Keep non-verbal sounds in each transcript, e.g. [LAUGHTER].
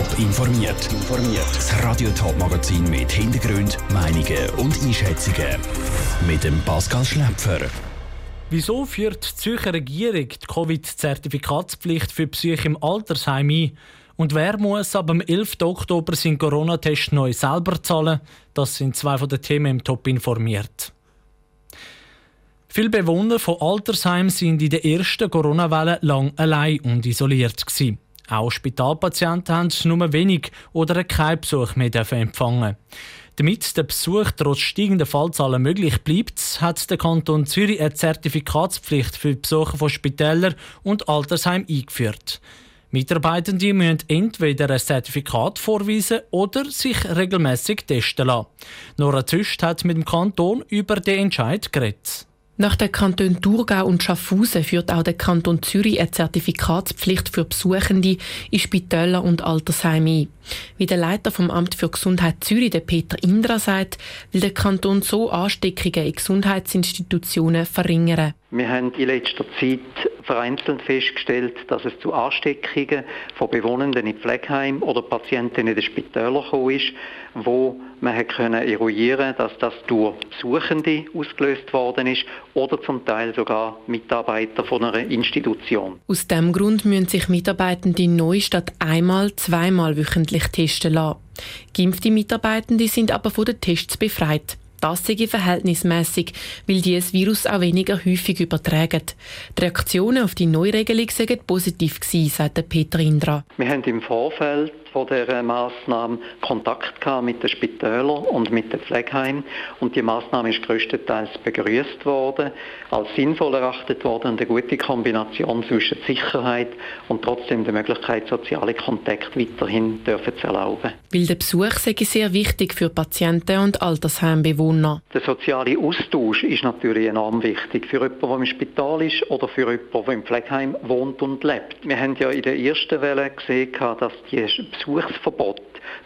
Top informiert. Das Radio Top Magazin mit Hintergrund, Meinungen und Einschätzungen mit dem Pascal Schläpfer. Wieso führt die Zürcher Regierung die Covid-Zertifikatspflicht für Psyche im Altersheim ein? Und wer muss ab dem 11. Oktober seinen Corona-Test neu selber zahlen? Das sind zwei von den Themen im Top informiert. Viele Bewohner von Altersheimen sind in der ersten Corona-Welle lang allein und isoliert gewesen. Auch Spitalpatienten haben nur wenig oder keinen Besuch mehr empfangen. Damit der Besuch trotz steigender Fallzahlen möglich bleibt, hat der Kanton Zürich eine Zertifikatspflicht für die Besucher von Spitälern und Altersheimen eingeführt. Mitarbeitende müssen entweder ein Zertifikat vorweisen oder sich regelmäßig testen lassen. Nora Züst hat mit dem Kanton über den Entscheid geredet. Nach den Kantonen Thurgau und Schaffhausen führt auch der Kanton Zürich eine Zertifikatspflicht für Besuchende in Spitälern und Altersheimen ein. Wie der Leiter vom Amt für Gesundheit Zürich, der Peter Indra, sagt, will der Kanton so Ansteckungen in Gesundheitsinstitutionen verringern. Wir haben in letzter Zeit vereinzelt festgestellt, dass es zu Ansteckungen von Bewohnenden in Pflegeheimen oder Patienten in den Spitälern gekommen ist, wo man können eruieren dass das durch Suchende ausgelöst worden ist oder zum Teil sogar Mitarbeiter von einer Institution. Aus diesem Grund müssen sich Mitarbeitende neu statt einmal zweimal wöchentlich testen lassen. Geimpfte Mitarbeitende sind aber von den Tests befreit. Das sei verhältnismäßig, weil die das Virus auch weniger häufig übertragen. Die Reaktionen auf die Neuregelung seien positiv gewesen, sagt Peter Indra. Wir haben im Vorfeld von der Maßnahme Kontakt gehabt mit den Spitälern und mit den Pflegeheimen und die Maßnahme ist größtenteils begrüßt worden, als sinnvoll erachtet worden und eine gute Kombination zwischen Sicherheit und trotzdem der Möglichkeit, soziale Kontakte weiterhin dürfen zu erlauben. Weil der Besuch sei sehr wichtig für Patienten und Altersheimbewohner. Der soziale Austausch ist natürlich enorm wichtig für jemanden, der im Spital ist oder für jemanden, der im Pflegeheim wohnt und lebt. Wir haben ja in der ersten Welle gesehen, dass die Besuchsverbot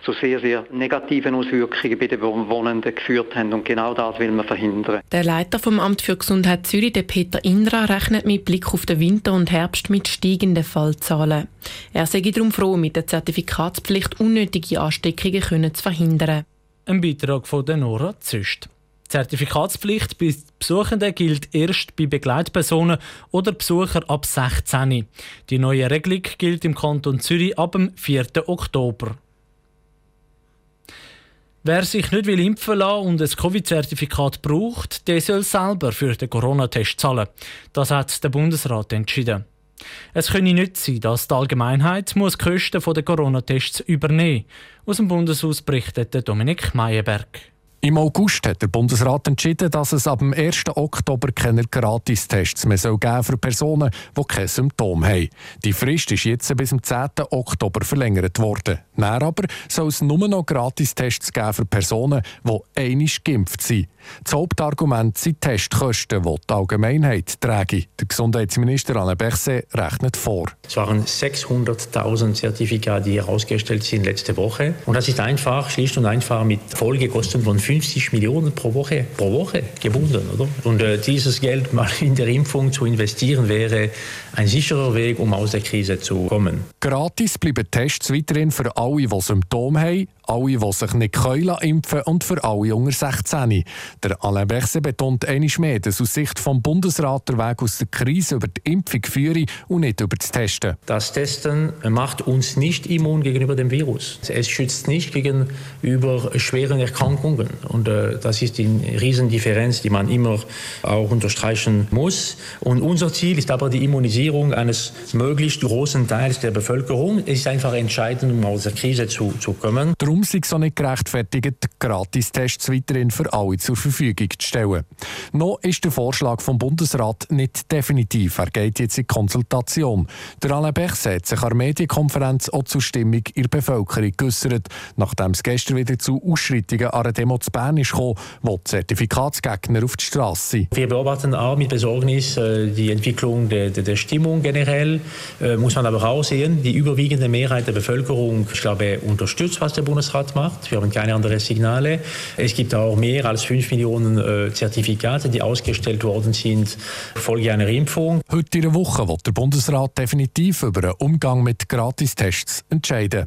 zu sehr, sehr negativen Auswirkungen bei den Wohnenden geführt haben. Und genau das will man verhindern. Der Leiter vom Amt für Gesundheit Zürich, der Peter Indra, rechnet mit Blick auf den Winter und Herbst mit steigenden Fallzahlen. Er sei darum froh, mit der Zertifikatspflicht unnötige Ansteckungen können zu verhindern. Ein Beitrag von der Nora Züst. Zertifikatspflicht bei Besuchenden gilt erst bei Begleitpersonen oder Besuchern ab 16. Die neue Regelung gilt im Kanton Zürich ab dem 4. Oktober. Wer sich nicht will impfen lassen und ein Covid-Zertifikat braucht, der soll selber für den Corona-Test zahlen. Das hat der Bundesrat entschieden. Es könne nicht sein, dass die Allgemeinheit muss die Kosten der Corona-Tests übernehmen muss. Aus dem Bundeshaus berichtet Dominik Meyerberg. Im August hat der Bundesrat entschieden, dass es ab dem 1. Oktober keine Gratistests mehr soll geben für Personen, die keine Symptome haben. Die Frist ist jetzt bis zum 10. Oktober verlängert worden. Dann aber soll es nur noch Gratistests geben für Personen, die einig geimpft sind. Das Hauptargument sind Testkosten, die die Allgemeinheit tragen. Der Gesundheitsminister Alain Berset rechnet vor. Es waren 600.000 Zertifikate, die herausgestellt sind letzte Woche. Und das ist einfach, schlicht und einfach mit Folgekosten von 5 50 Millionen pro Woche, pro Woche gebunden. Oder? Und äh, dieses Geld mal [LAUGHS] in der Impfung zu investieren, wäre ein sicherer Weg, um aus der Krise zu kommen. Gratis bleiben Tests weiterhin für alle, die Symptome haben, alle, die sich nicht können impfen und für alle unter 16. Der Alain Berset betont einmal mehr, dass aus Sicht des Bundesrat der Weg aus der Krise über die Impfung führe und nicht über das Testen. Das Testen macht uns nicht immun gegenüber dem Virus. Es schützt nicht gegenüber schweren Erkrankungen. Und äh, das ist die Riesendifferenz, die man immer auch unterstreichen muss. Und unser Ziel ist aber die Immunisierung eines möglichst großen Teils der Bevölkerung. Es ist einfach entscheidend, um aus der Krise zu, zu kommen. Darum sei es auch nicht gerechtfertigt, Gratistests weiterhin für alle zur Verfügung zu stellen. Noch ist der Vorschlag vom Bundesrat nicht definitiv. Er geht jetzt in Konsultation. Der Alain Berset hat sich an der Medienkonferenz auch zur Stimmung in der Bevölkerung geäussert, nachdem es gestern wieder zu Ausschreitungen an einer Demo zu Bern ist gekommen, wo die Zertifikatsgegner auf die Straße. Wir beobachten auch mit Besorgnis äh, die Entwicklung der, der Stimmung generell. Äh, muss man aber auch sehen, die überwiegende Mehrheit der Bevölkerung, ich glaube, unterstützt, was der Bundesrat macht. Wir haben keine anderen Signale. Es gibt auch mehr als 5 Millionen äh, Zertifikate, die ausgestellt worden sind, Folge einer Impfung. Heute in der Woche wird der Bundesrat definitiv über einen Umgang mit Gratistests entscheiden.